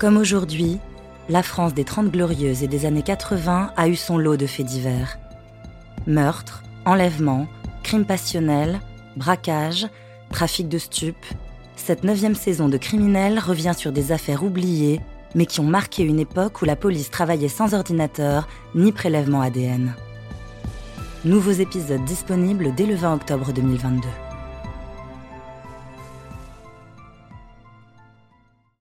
Comme aujourd'hui, la France des Trente Glorieuses et des années 80 a eu son lot de faits divers. Meurtres, enlèvements, crimes passionnels, braquages, trafic de stupes. Cette neuvième saison de Criminels revient sur des affaires oubliées, mais qui ont marqué une époque où la police travaillait sans ordinateur ni prélèvement ADN. Nouveaux épisodes disponibles dès le 20 octobre 2022.